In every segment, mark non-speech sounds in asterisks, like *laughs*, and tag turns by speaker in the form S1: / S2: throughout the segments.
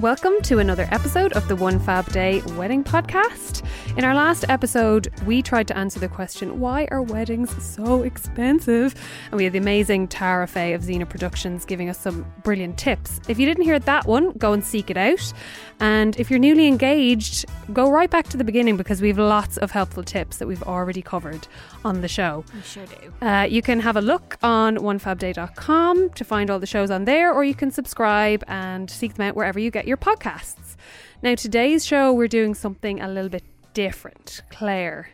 S1: Welcome to another episode of the One Fab Day Wedding Podcast. In our last episode, we tried to answer the question why are weddings so expensive? And we had the amazing Tara Fay of Xena Productions giving us some brilliant tips. If you didn't hear that one, go and seek it out. And if you're newly engaged, go right back to the beginning because we have lots of helpful tips that we've already covered on the show.
S2: We sure do.
S1: Uh, you can have a look on onefabday.com to find all the shows on there, or you can subscribe and seek them out wherever you get your podcasts. Now, today's show, we're doing something a little bit different. Claire.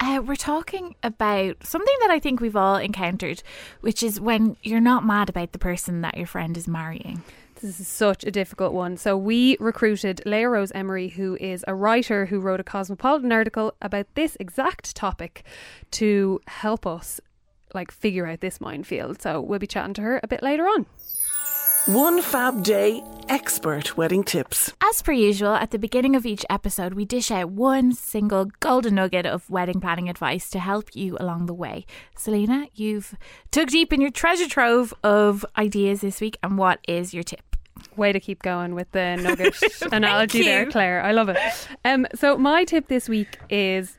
S2: Uh, we're talking about something that I think we've all encountered, which is when you're not mad about the person that your friend is marrying.
S1: This is such a difficult one. So, we recruited Léa Rose Emery, who is a writer who wrote a Cosmopolitan article about this exact topic to help us like figure out this minefield. So, we'll be chatting to her a bit later on.
S3: One Fab Day Expert Wedding Tips.
S2: As per usual, at the beginning of each episode, we dish out one single golden nugget of wedding planning advice to help you along the way. Celina, you've dug deep in your treasure trove of ideas this week, and what is your tip?
S1: Way to keep going with the nugget *laughs* analogy there. Claire. I love it. Um, so my tip this week is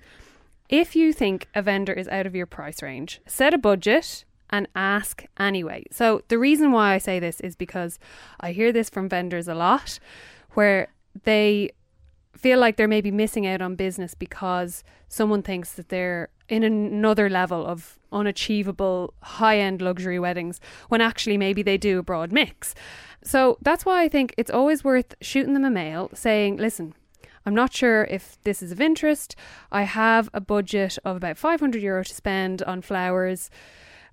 S1: if you think a vendor is out of your price range, set a budget and ask anyway. So the reason why I say this is because I hear this from vendors a lot where they feel like they're maybe missing out on business because someone thinks that they're in another level of unachievable high end luxury weddings when actually maybe they do a broad mix. So that's why I think it's always worth shooting them a mail saying, listen, I'm not sure if this is of interest. I have a budget of about 500 euro to spend on flowers.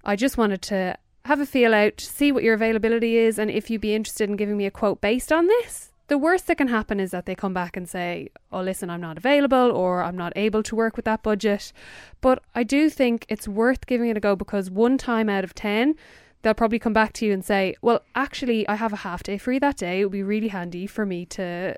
S1: I just wanted to have a feel out, see what your availability is, and if you'd be interested in giving me a quote based on this. The worst that can happen is that they come back and say, Oh, listen, I'm not available or I'm not able to work with that budget. But I do think it's worth giving it a go because one time out of 10, they'll probably come back to you and say, Well, actually, I have a half day free that day. It would be really handy for me to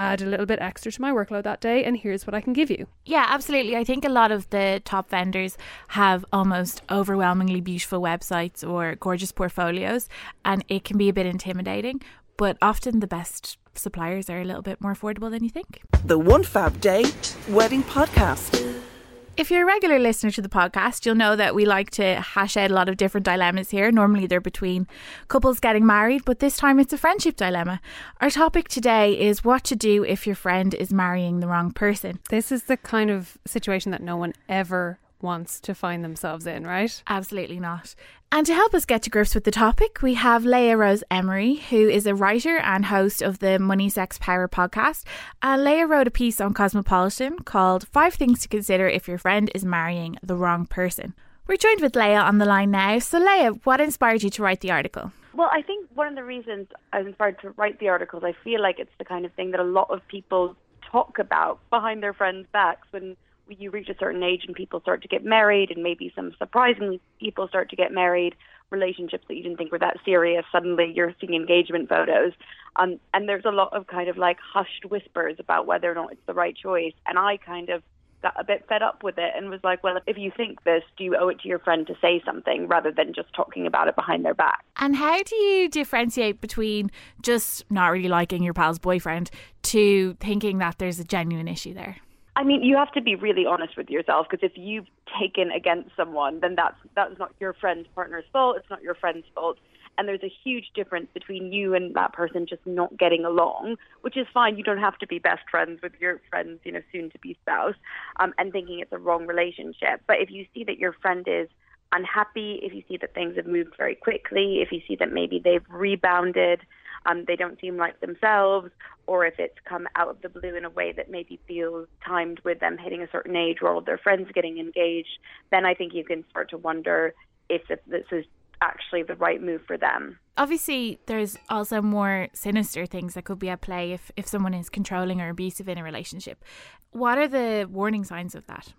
S1: add a little bit extra to my workload that day, and here's what I can give you.
S2: Yeah, absolutely. I think a lot of the top vendors have almost overwhelmingly beautiful websites or gorgeous portfolios, and it can be a bit intimidating. But often the best suppliers are a little bit more affordable than you think.
S3: The One Fab Day Wedding Podcast.
S2: If you're a regular listener to the podcast, you'll know that we like to hash out a lot of different dilemmas here. Normally they're between couples getting married, but this time it's a friendship dilemma. Our topic today is what to do if your friend is marrying the wrong person.
S1: This is the kind of situation that no one ever wants to find themselves in, right?
S2: Absolutely not. And to help us get to grips with the topic, we have Léa Rose Emery, who is a writer and host of the Money Sex Power podcast. And Léa wrote a piece on Cosmopolitan called Five Things to Consider If Your Friend is Marrying the Wrong Person. We're joined with Léa on the line now. So, Léa, what inspired you to write the article?
S4: Well, I think one of the reasons I was inspired to write the articles, I feel like it's the kind of thing that a lot of people talk about behind their friends' backs when you reach a certain age and people start to get married, and maybe some surprising people start to get married. Relationships that you didn't think were that serious, suddenly you're seeing engagement photos. Um, and there's a lot of kind of like hushed whispers about whether or not it's the right choice. And I kind of got a bit fed up with it and was like, well, if you think this, do you owe it to your friend to say something rather than just talking about it behind their back?
S2: And how do you differentiate between just not really liking your pal's boyfriend to thinking that there's a genuine issue there?
S4: I mean, you have to be really honest with yourself because if you've taken against someone, then that's that's not your friend's partner's fault. It's not your friend's fault. And there's a huge difference between you and that person just not getting along, which is fine. You don't have to be best friends with your friend's, you know, soon to be spouse, um, and thinking it's a wrong relationship. But if you see that your friend is unhappy, if you see that things have moved very quickly, if you see that maybe they've rebounded, um, they don't seem like themselves, or if it's come out of the blue in a way that maybe feels timed with them hitting a certain age or all their friends getting engaged, then I think you can start to wonder if this is actually the right move for them.
S2: Obviously, there's also more sinister things that could be at play if, if someone is controlling or abusive in a relationship. What are the warning signs of that?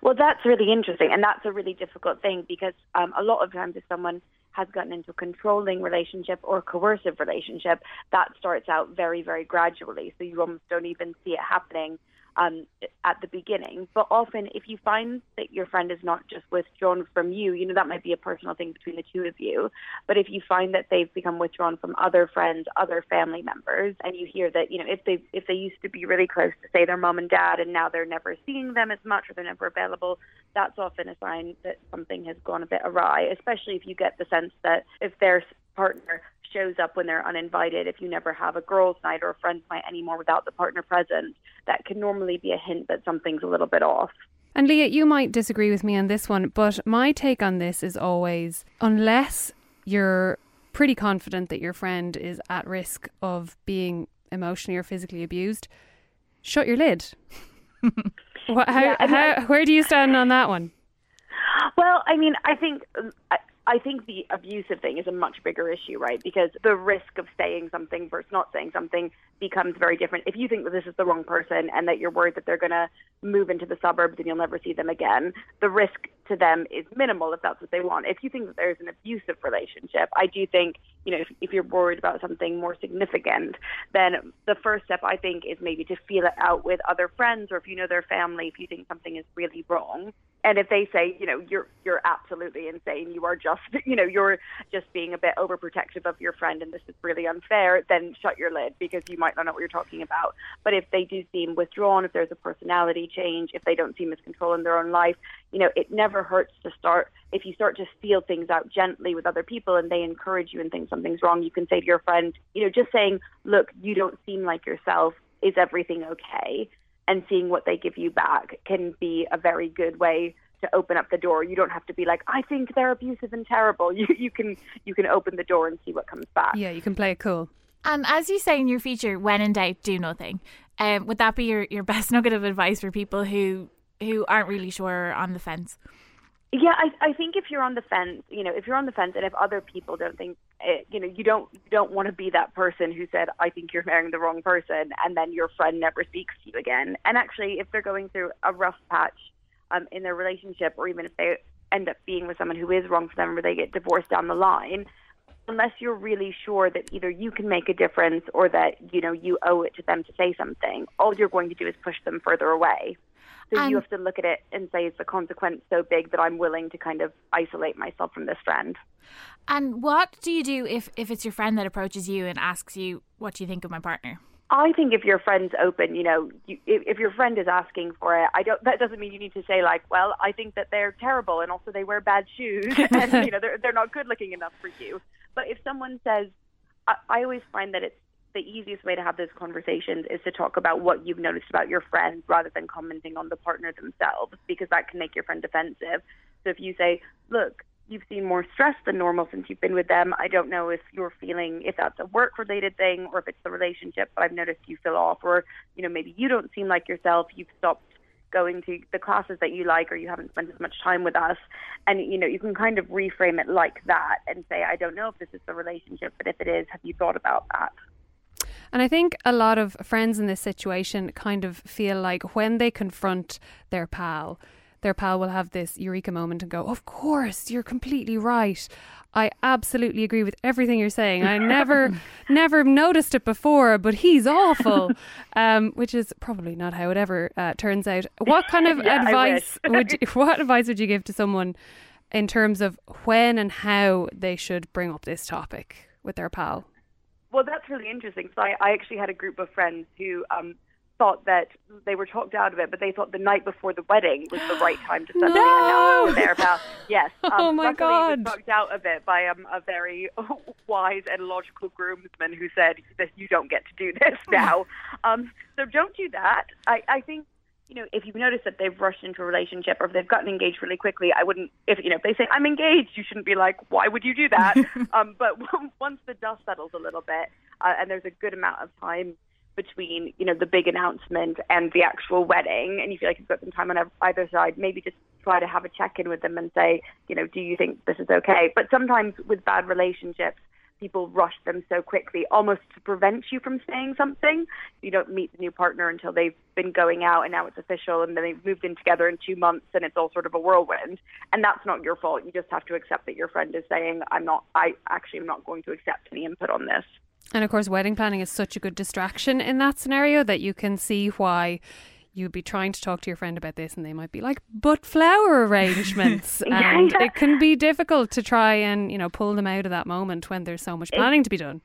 S4: Well, that's really interesting, and that's a really difficult thing because um, a lot of times if someone has gotten into a controlling relationship or coercive relationship, that starts out very, very gradually. So you almost don't even see it happening um, at the beginning. But often, if you find that your friend is not just withdrawn from you, you know, that might be a personal thing between the two of you. But if you find that they've become withdrawn from other friends, other family members, and you hear that, you know, if they if they used to be really close to say their mom and dad, and now they're never seeing them as much or they're never available, that's often a sign that something has gone a bit awry. Especially if you get the sense that if their partner shows up when they're uninvited, if you never have a girls' night or a friend's night anymore without the partner present, that can normally be a hint that something's a little bit off.
S1: And Léa, you might disagree with me on this one, but my take on this is always unless you're pretty confident that your friend is at risk of being emotionally or physically abused, shut your lid. *laughs* what, how, yeah, how, where do you stand on that one?
S4: Well, I mean, I think uh, I think the abusive thing is a much bigger issue, right? Because the risk of saying something versus not saying something becomes very different. If you think that this is the wrong person and that you're worried that they're going to move into the suburbs and you'll never see them again, the risk to them is minimal if that's what they want. If you think that there's an abusive relationship, I do think, you know, if, if you're worried about something more significant, then the first step I think is maybe to feel it out with other friends or if you know their family, if you think something is really wrong, and if they say, you know, you're you're absolutely insane, you are just, *laughs* you know, you're just being a bit overprotective of your friend, and this is really unfair, then shut your lid because you might not know what you're talking about. But if they do seem withdrawn, if there's a personality change, if they don't seem as control in their own life, you know, it never hurts to start. If you start to feel things out gently with other people, and they encourage you and think something's wrong, you can say to your friend, you know, just saying, look, you don't seem like yourself. Is everything okay? And seeing what they give you back can be a very good way to open up the door. You don't have to be like, I think they're abusive and terrible. *laughs* You you can you can open the door and see what comes back.
S1: Yeah, you can play it cool.
S2: And as you say in your feature, when in doubt, do nothing. Um, would that be your, your *laughs* best nugget of advice for people who who aren't really sure on the fence?
S4: Yeah, I, I think if you're on the fence, you know, if you're on the fence, and if other people don't think, it, you know, you don't you don't want to be that person who said, "I think you're marrying the wrong person," and then your friend never speaks to you again. And actually, if they're going through a rough patch um, in their relationship, or even if they end up being with someone who is wrong for them, or they get divorced down the line, unless you're really sure that either you can make a difference or that you know you owe it to them to say something, all you're going to do is push them further away. So and you have to look at it and say, is the consequence so big that I'm willing to kind of isolate myself from this friend?
S2: And what do you do if, if it's your friend that approaches you and asks you, what do you think of my partner?
S4: I think if your friend's open, you know, you, if, if your friend is asking for it, I don't. That doesn't mean you need to say like, "Well, I think that they're terrible, and also they wear bad shoes, *laughs* and you know, they're they're not good looking enough for you." But if someone says, I, I always find that it's the easiest way to have those conversations is to talk about what you've noticed about your friends rather than commenting on the partner themselves because that can make your friend defensive. So if you say, look, you've seen more stress than normal since you've been with them. I don't know if you're feeling if that's a work related thing or if it's the relationship, but I've noticed you feel off or, you know, maybe you don't seem like yourself. You've stopped going to the classes that you like or you haven't spent as much time with us and you know you can kind of reframe it like that and say i don't know if this is the relationship but if it is have you thought about that
S1: and I think a lot of friends in this situation kind of feel like when they confront their pal, their pal will have this eureka moment and go, Of course, you're completely right. I absolutely agree with everything you're saying. I never, *laughs* never noticed it before, but he's awful, um, which is probably not how it ever uh, turns out. What kind of *laughs* yeah, advice would you, *laughs* what advice would you give to someone in terms of when and how they should bring up this topic with their pal?
S4: Well, that's really interesting. So I, I actually had a group of friends who um, thought that they were talked out of it, but they thought the night before the wedding was the right time to suddenly *gasps*
S1: No!
S4: announce their vow. Yes. *laughs* Um,
S1: Oh my
S4: luckily he was
S1: God.
S4: talked out of it by um, a very *laughs* wise and logical groomsman who said that you don't get to do this *laughs* now. um, so don't do that. I, I think you know, if you've noticed that they've rushed into a relationship or if they've gotten engaged really quickly, I wouldn't, if, you know, if they say, I'm engaged, you shouldn't be like, why would you do that? *laughs* um, but *laughs* once the dust settles a little bit uh, and there's a good amount of time between, you know, the big announcement and the actual wedding, and you feel like you've got some time on either side, maybe just try to have a check in with them and say, you know, do you think this is okay? But sometimes with bad relationships, people rush them so quickly, almost to prevent you from saying something. You don't meet the new partner until they've been going out and now it's official and then they've moved in together in two months and it's all sort of a whirlwind. And that's not your fault. You just have to accept that your friend is saying, I'm not, I actually am not going to accept any input on this.
S1: And of course, wedding planning is such a good distraction in that scenario that you can see why you'd be trying to talk to your friend about this and they might be like, but flower arrangements. *laughs* And
S4: yeah.
S1: it can be difficult to try and, you know, pull them out of that moment when there's so much planning to be done.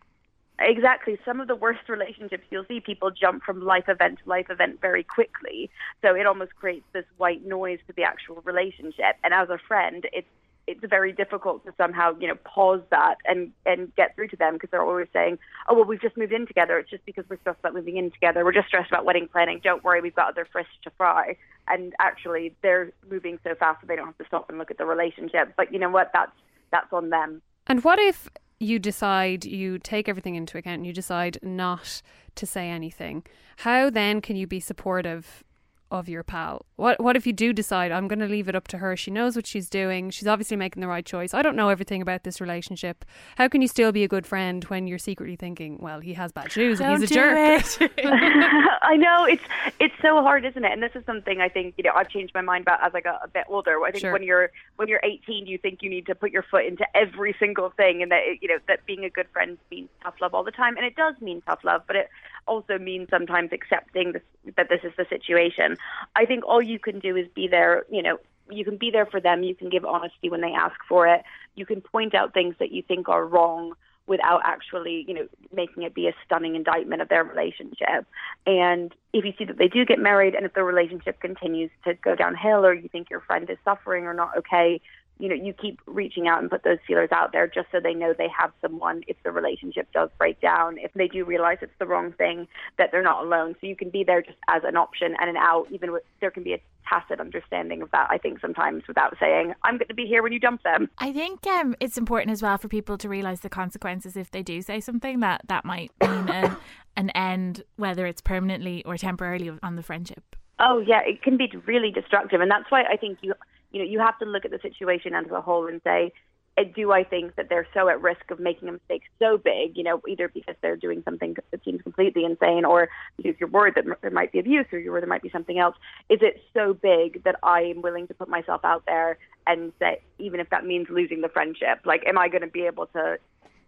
S4: Exactly. Some of the worst relationships, you'll see people jump from life event to life event very quickly. So it almost creates this white noise to the actual relationship. And as a friend, it's it's very difficult to somehow you know pause that and and get through to them because they're always saying, oh well, we've just moved in together. It's just because we're stressed about moving in together. We're just stressed about wedding planning. Don't worry, we've got other fish to fry. And actually, they're moving so fast that they don't have to stop and look at the relationship. But you know what? That's that's on them.
S1: And what if you decide you take everything into account and you decide not to say anything? How then can you be supportive of your pal? What what if you do decide I'm going to leave it up to her? She knows what she's doing. She's obviously making the right choice. I don't know everything about this relationship. How can you still be a good friend when you're secretly thinking, well, he has bad shoes and he's a jerk? *laughs*
S4: I know it's it's so hard, isn't it? And this is something I think you know I've changed my mind about as I got a bit older. I think
S1: Sure.
S4: when you're when you're 18, you think you need to put your foot into every single thing, and that it, you know that being a good friend means tough love all the time, and it does mean tough love, but it also means sometimes accepting this, that this is the situation. I think all you can do is be there. You know, you can be there for them. You can give honesty when they ask for it. You can point out things that you think are wrong without actually, you know, making it be a stunning indictment of their relationship. And if you see that they do get married and if the relationship continues to go downhill or you think your friend is suffering or not okay, you know, you keep reaching out and put those feelers out there just so they know they have someone if the relationship does break down, if they do realize it's the wrong thing, that they're not alone. So you can be there just as an option and an out, even with there can be a tacit understanding of that, I think, sometimes without saying, I'm going to be here when you dump them.
S2: I think um, it's important as well for people to realize the consequences if they do say something that that might *coughs* mean a, an end, whether it's permanently or temporarily, on the friendship.
S4: Oh yeah, it can be really destructive, and that's why I think you you know you have to look at the situation as a whole and say, eh, do I think that they're so at risk of making a mistake so big, you know, either because they're doing something that seems completely insane, or because you're worried that there might be abuse, or you're worried there might be something else. Is it so big that I am willing to put myself out there and say, even if that means losing the friendship, like, am I going to be able to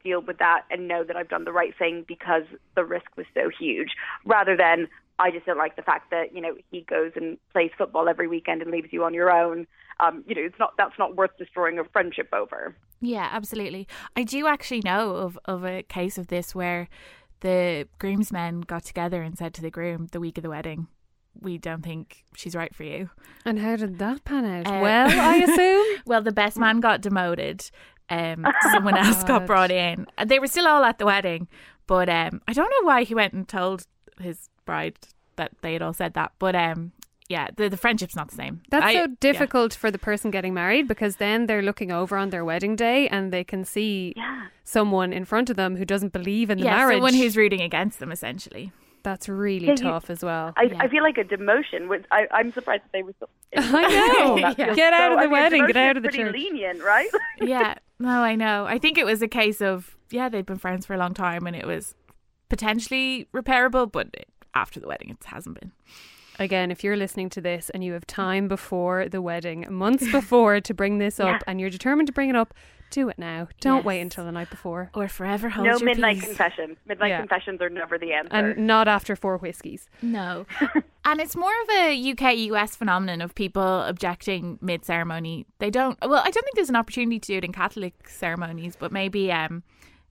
S4: deal with that and know that I've done the right thing because the risk was so huge, rather than I just don't like the fact that you know he goes and plays football every weekend and leaves you on your own. Um, you know, it's not that's not worth destroying a friendship over.
S2: Yeah, absolutely. I do actually know of, of a case of this where the groomsmen got together and said to the groom the week of the wedding, we don't think she's right for you.
S1: And how did that pan out?
S2: Uh,
S1: well, I *laughs* assume.
S2: Well, the best man got demoted. Um, someone else got brought in. And They were still all at the wedding, but um, I don't know why he went and told his bride that they had all said that. But um, yeah, the, the friendship's not the same.
S1: That's
S2: I-
S1: so
S2: yeah.
S1: difficult for the person getting married because then they're looking over on their wedding day and they can see
S4: Yeah.
S1: someone in front of them who doesn't believe in the
S2: Yeah,
S1: marriage.
S2: someone who's rooting against them essentially.
S1: That's really
S4: Yeah, you-
S1: tough as well.
S4: I,
S2: Yeah.
S4: I feel like a demotion. Which I, I'm surprised that they were. So, *laughs*
S1: I know. *laughs*
S2: Yeah.
S1: Get out
S4: so-
S1: of the
S4: I mean,
S1: wedding, get out of the
S4: pretty
S1: church.
S4: lenient, right? *laughs*
S2: yeah, no, I know. I think it was a case of yeah, they'd been friends for a long time, and it was potentially repairable, but after the wedding, it hasn't been.
S1: Again, if you're listening to this and you have time before the wedding, months *laughs* before to bring this up
S4: Yeah.
S1: and you're determined to bring it up, do it now. Don't wait until the night before.
S2: Or forever hold
S4: no
S2: your
S4: midnight
S2: peace.
S4: confessions. Midnight
S1: Yeah.
S4: confessions are never the answer.
S1: And not after four whiskeys.
S2: No. *laughs* and it's more of a UK US phenomenon of people objecting mid ceremony. They don't well, I don't think there's an opportunity to do it in Catholic ceremonies, but maybe um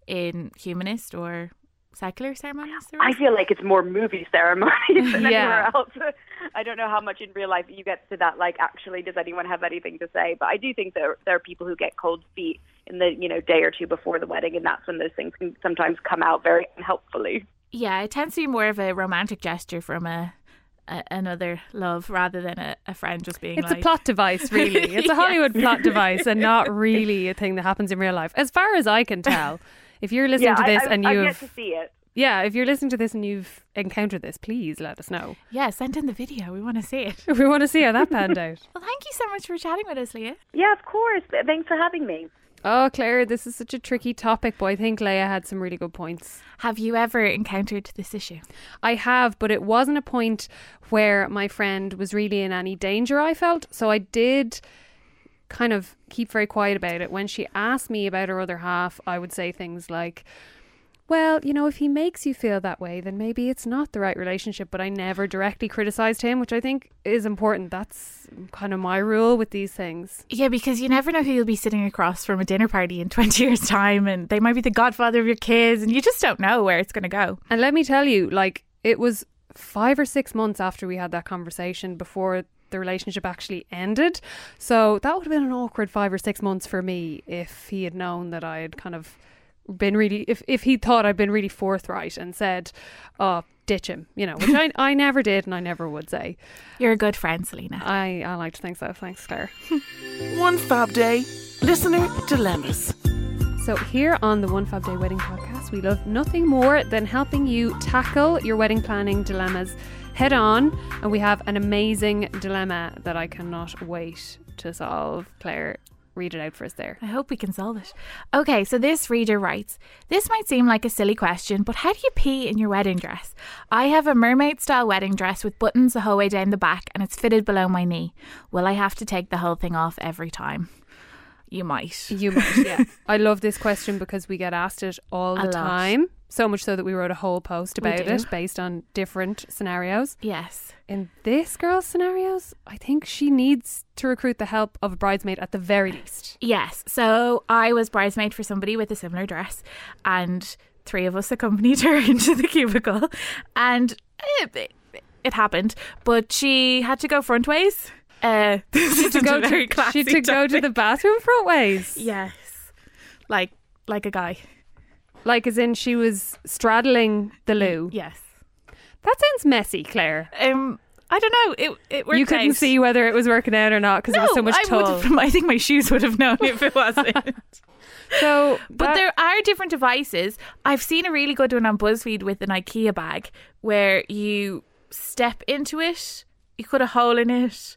S2: in humanist or secular ceremonies? there
S4: I feel like it's more movie ceremonies *laughs* than
S1: Yeah.
S4: anywhere else. *laughs* I don't know how much in real life you get to that. Like, actually, does anyone have anything to say? But I do think there there are people who get cold feet in the you know day or two before the wedding, and that's when those things can sometimes come out very unhelpfully.
S2: Yeah, it tends to be more of a romantic gesture from a, a another love rather than a, a friend just being
S1: It's
S2: like
S1: a plot device, really. *laughs* It's a Hollywood plot device and not really a thing that happens in real life. As far as I can tell, if you're listening
S4: yeah,
S1: to this
S4: I, I,
S1: and
S4: I've
S1: you've
S4: yet to see it.
S1: yeah, if you're listening to this and you've encountered this, please let us know.
S2: Yeah, send in the video. We want to see it. *laughs*
S1: We want to see how that panned *laughs* out.
S2: Well, thank you so much for chatting with us, Léa.
S4: Yeah, of course. Thanks for having me.
S1: Oh, Claire, this is such a tricky topic, but I think Léa had some really good points.
S2: Have you ever encountered this issue?
S1: I have, but it wasn't a point where my friend was really in any danger, I felt. So I did kind of keep very quiet about it. When she asked me about her other half, I would say things like, well, you know, if he makes you feel that way, then maybe it's not the right relationship. But I never directly criticized him, which I think is important. That's kind of my rule with these things.
S2: Yeah, because you never know who you'll be sitting across from a dinner party in *laughs* 20 years' time, and they might be the godfather of your kids, and you just don't know where it's going to go.
S1: And let me tell you, like, it was five or six months after we had that conversation before the relationship actually ended. So that would have been an awkward five or six months for me if he had known that I had kind of been really, if, if he thought I'd been really forthright and said, oh, ditch him, you know, which I, *laughs* I never did and I never would say.
S2: You're a good friend, Celina.
S1: I, I like to think so. Thanks, Claire. *laughs*
S3: One Fab Day, listener dilemmas.
S1: So, here on the One Fab Day Wedding Podcast, we love nothing more than helping you tackle your wedding planning dilemmas head on. And we have an amazing dilemma that I cannot wait to solve. Claire, read it out for us there.
S2: I hope we can solve it. Okay, so this reader writes This might seem like a silly question, but how do you pee in your wedding dress? I have a mermaid style wedding dress with buttons the whole way down the back and it's fitted below my knee. Will I have to take the whole thing off every time? You might.
S1: You might, *laughs* yeah. I love this question because we get asked it all
S2: A
S1: the
S2: lot.
S1: time. So much so that we wrote a whole post about it based on different scenarios.
S2: Yes.
S1: In this girl's scenarios, I think she needs to recruit the help of a bridesmaid at the very least.
S2: Yes. So I was bridesmaid for somebody with a similar dress, and three of us accompanied *laughs* her into the cubicle, and it, it happened. But she had to go front ways. Uh, *laughs* *laughs* this
S1: to
S2: isn't
S1: go
S2: very *laughs*
S1: to,
S2: classy
S1: she to go to the bathroom front ways.
S2: yes, like like a guy.
S1: Like as in she was straddling the loo.
S2: Yes.
S1: That sounds messy, Claire.
S2: Um, I don't know. It it worked
S1: you couldn't
S2: out.
S1: see whether it was working out or not because
S2: No,
S1: there was so much
S2: I
S1: tull.
S2: I think my shoes would have known if it wasn't.
S1: So,
S2: But
S1: that-
S2: there are different devices. I've seen a really good one on BuzzFeed with an IKEA bag where you step into it, you cut a hole in it,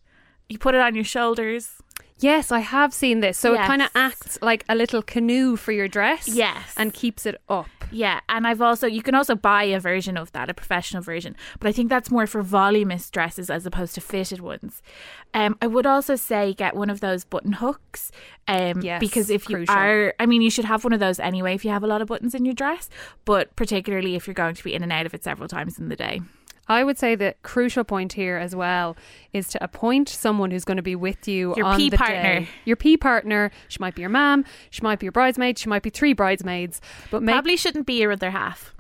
S2: you put it on your shoulders.
S1: yes, I have seen this. So it kind of acts like a little canoe for your dress.
S2: Yes.
S1: and keeps it up.
S2: Yeah, and I've also you can also buy a version of that, a professional version, but I think that's more for voluminous dresses as opposed to fitted ones. Um, I would also say get one of those button hooks, um,
S1: Yes,
S2: because if you
S1: crucial.
S2: are, I mean, you should have one of those anyway if you have a lot of buttons in your dress, but particularly if you're going to be in and out of it several times in the day.
S1: I would say the crucial point here as well is to appoint someone who's going to be with you
S2: Your
S1: on
S2: pee
S1: the
S2: partner.
S1: day. Your P partner. She might be your mom. She might be your bridesmaid. She might be three bridesmaids. But make,
S2: Probably shouldn't be your other half.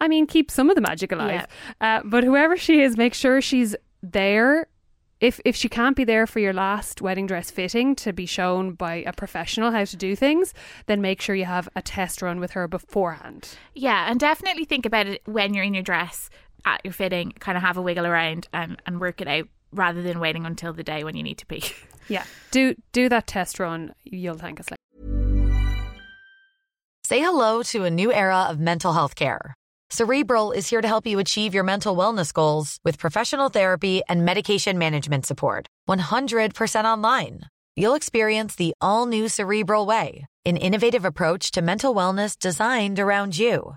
S1: I mean, keep some of the magic alive. Uh, but whoever she is, make sure she's there. If if she can't be there for your last wedding dress fitting to be shown by a professional how to do things, then make sure you have a test run with her beforehand.
S2: Yeah, and definitely think about it when you're in your dress at your fitting, kind of have a wiggle around and, and work it out rather than waiting until the day when you need to pee. *laughs*
S1: Yeah, do do that test run. You'll thank us later.
S5: Say hello to a new era of mental health care. Cerebral is here to help you achieve your mental wellness goals with professional therapy and medication management support. 100% online. You'll experience the all new Cerebral Way, an innovative approach to mental wellness designed around you.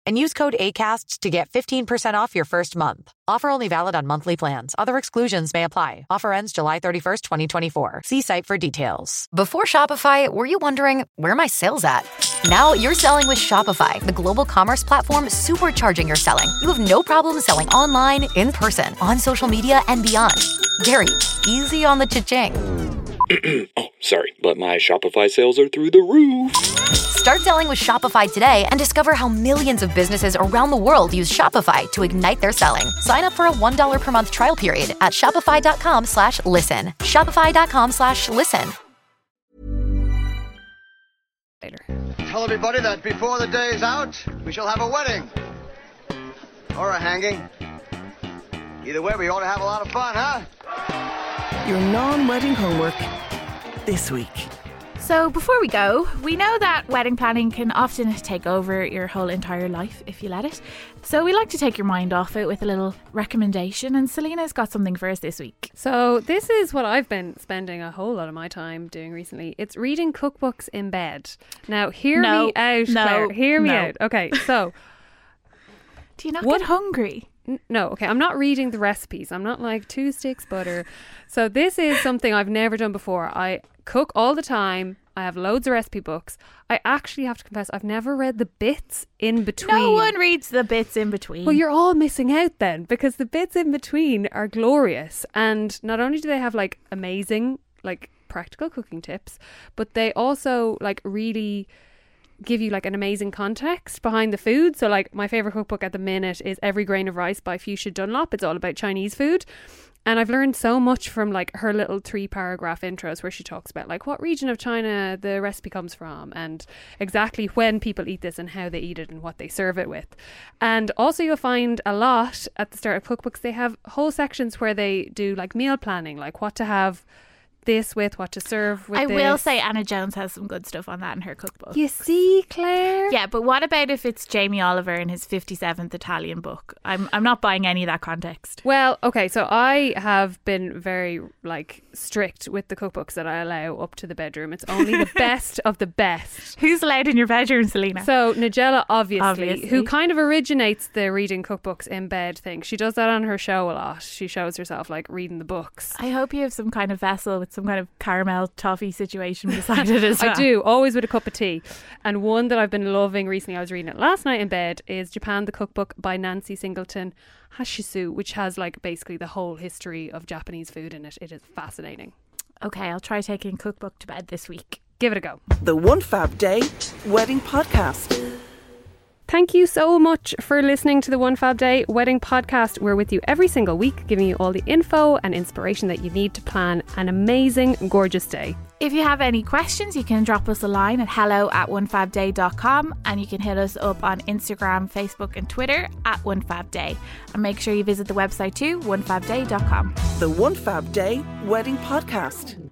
S5: and use code ACAST to get 15% off your first month. Offer only valid on monthly plans. Other exclusions may apply. Offer ends July 31st, 2024. See site for details.
S6: Before Shopify, were you wondering where are my sales at? Now you're selling with Shopify, the global commerce platform supercharging your selling. You have no problem selling online, in person, on social media, and beyond. Gary, easy on the cha-ching. *clears throat*
S7: oh, sorry, but my Shopify sales are through the roof.
S6: Start selling with Shopify today and discover how millions of businesses around the world use Shopify to ignite their selling. Sign up for a $1 per month trial period at shopify.com slash listen. Shopify.com slash listen.
S1: Later.
S8: Tell everybody that before the day is out, we shall have a wedding. Or a hanging. Either way, we ought to have a lot of fun, huh?
S3: Your non wedding homework this week.
S2: So, before we go, we know that wedding planning can often take over your whole entire life if you let it. So, we like to take your mind off it with a little recommendation, and Celina's got something for us this week.
S1: So this is what I've been spending a whole lot of my time doing recently. It's reading cookbooks in bed. Now, hear
S2: No,
S1: me out,
S2: no,
S1: Claire. Hear me
S2: no.
S1: out. Okay, so *laughs*
S2: Do you not
S1: What-
S2: get hungry?
S1: No, okay, I'm not reading the recipes. I'm not like two sticks butter. So this is something I've never done before. I cook all the time. I have loads of recipe books. I actually have to confess I've never read the bits in between.
S2: No one reads the bits in between.
S1: Well, you're all missing out then because the bits in between are glorious. And not only do they have like amazing, like practical cooking tips, but they also like really give you like an amazing context behind the food. So, like, my favorite cookbook at the minute is Every Grain of Rice by Fuchsia Dunlop. It's all about Chinese food. And I've learned so much from like her little three paragraph intros where she talks about like what region of China the recipe comes from and exactly when people eat this and how they eat it and what they serve it with. And also you'll find a lot at the start of cookbooks they have whole sections where they do like meal planning, like what to have this with, what to serve with
S2: I will say Anna Jones has some good stuff on that in her cookbook.
S1: You see, Claire?
S2: Yeah, but what about if it's Jamie Oliver in his 57th Italian book? I'm I'm not buying any of that context.
S1: Well, okay, so I have been very like strict with the cookbooks that I allow up to the bedroom. It's only the *laughs* best of the best.
S2: Who's allowed in your bedroom, Celina?
S1: So Nigella, obviously,
S2: Obviously.
S1: who kind of originates the reading cookbooks in bed thing. She does that on her show a lot. She shows herself like reading the books.
S2: I hope you have some kind of vessel with some kind of caramel toffee situation beside it as well.
S1: I do, always with a cup of tea. And one that I've been loving recently, I was reading it last night in bed, is Japan the Cookbook by Nancy Singleton Hachisu, which has like basically the whole history of Japanese food in it. It is fascinating.
S2: Okay, I'll try taking cookbook to bed this week.
S1: Give it a go.
S3: The One Fab Day Wedding Podcast.
S1: Thank you so much for listening to the One Fab Day Wedding Podcast. We're with you every single week, giving you all the info and inspiration that you need to plan an amazing, gorgeous day.
S2: If you have any questions, you can drop us a line at hello at onefabday.com and you can hit us up on Instagram, Facebook, and Twitter at onefabday. And make sure you visit the website too, onefabday.com.
S3: The One Fab Day Wedding Podcast.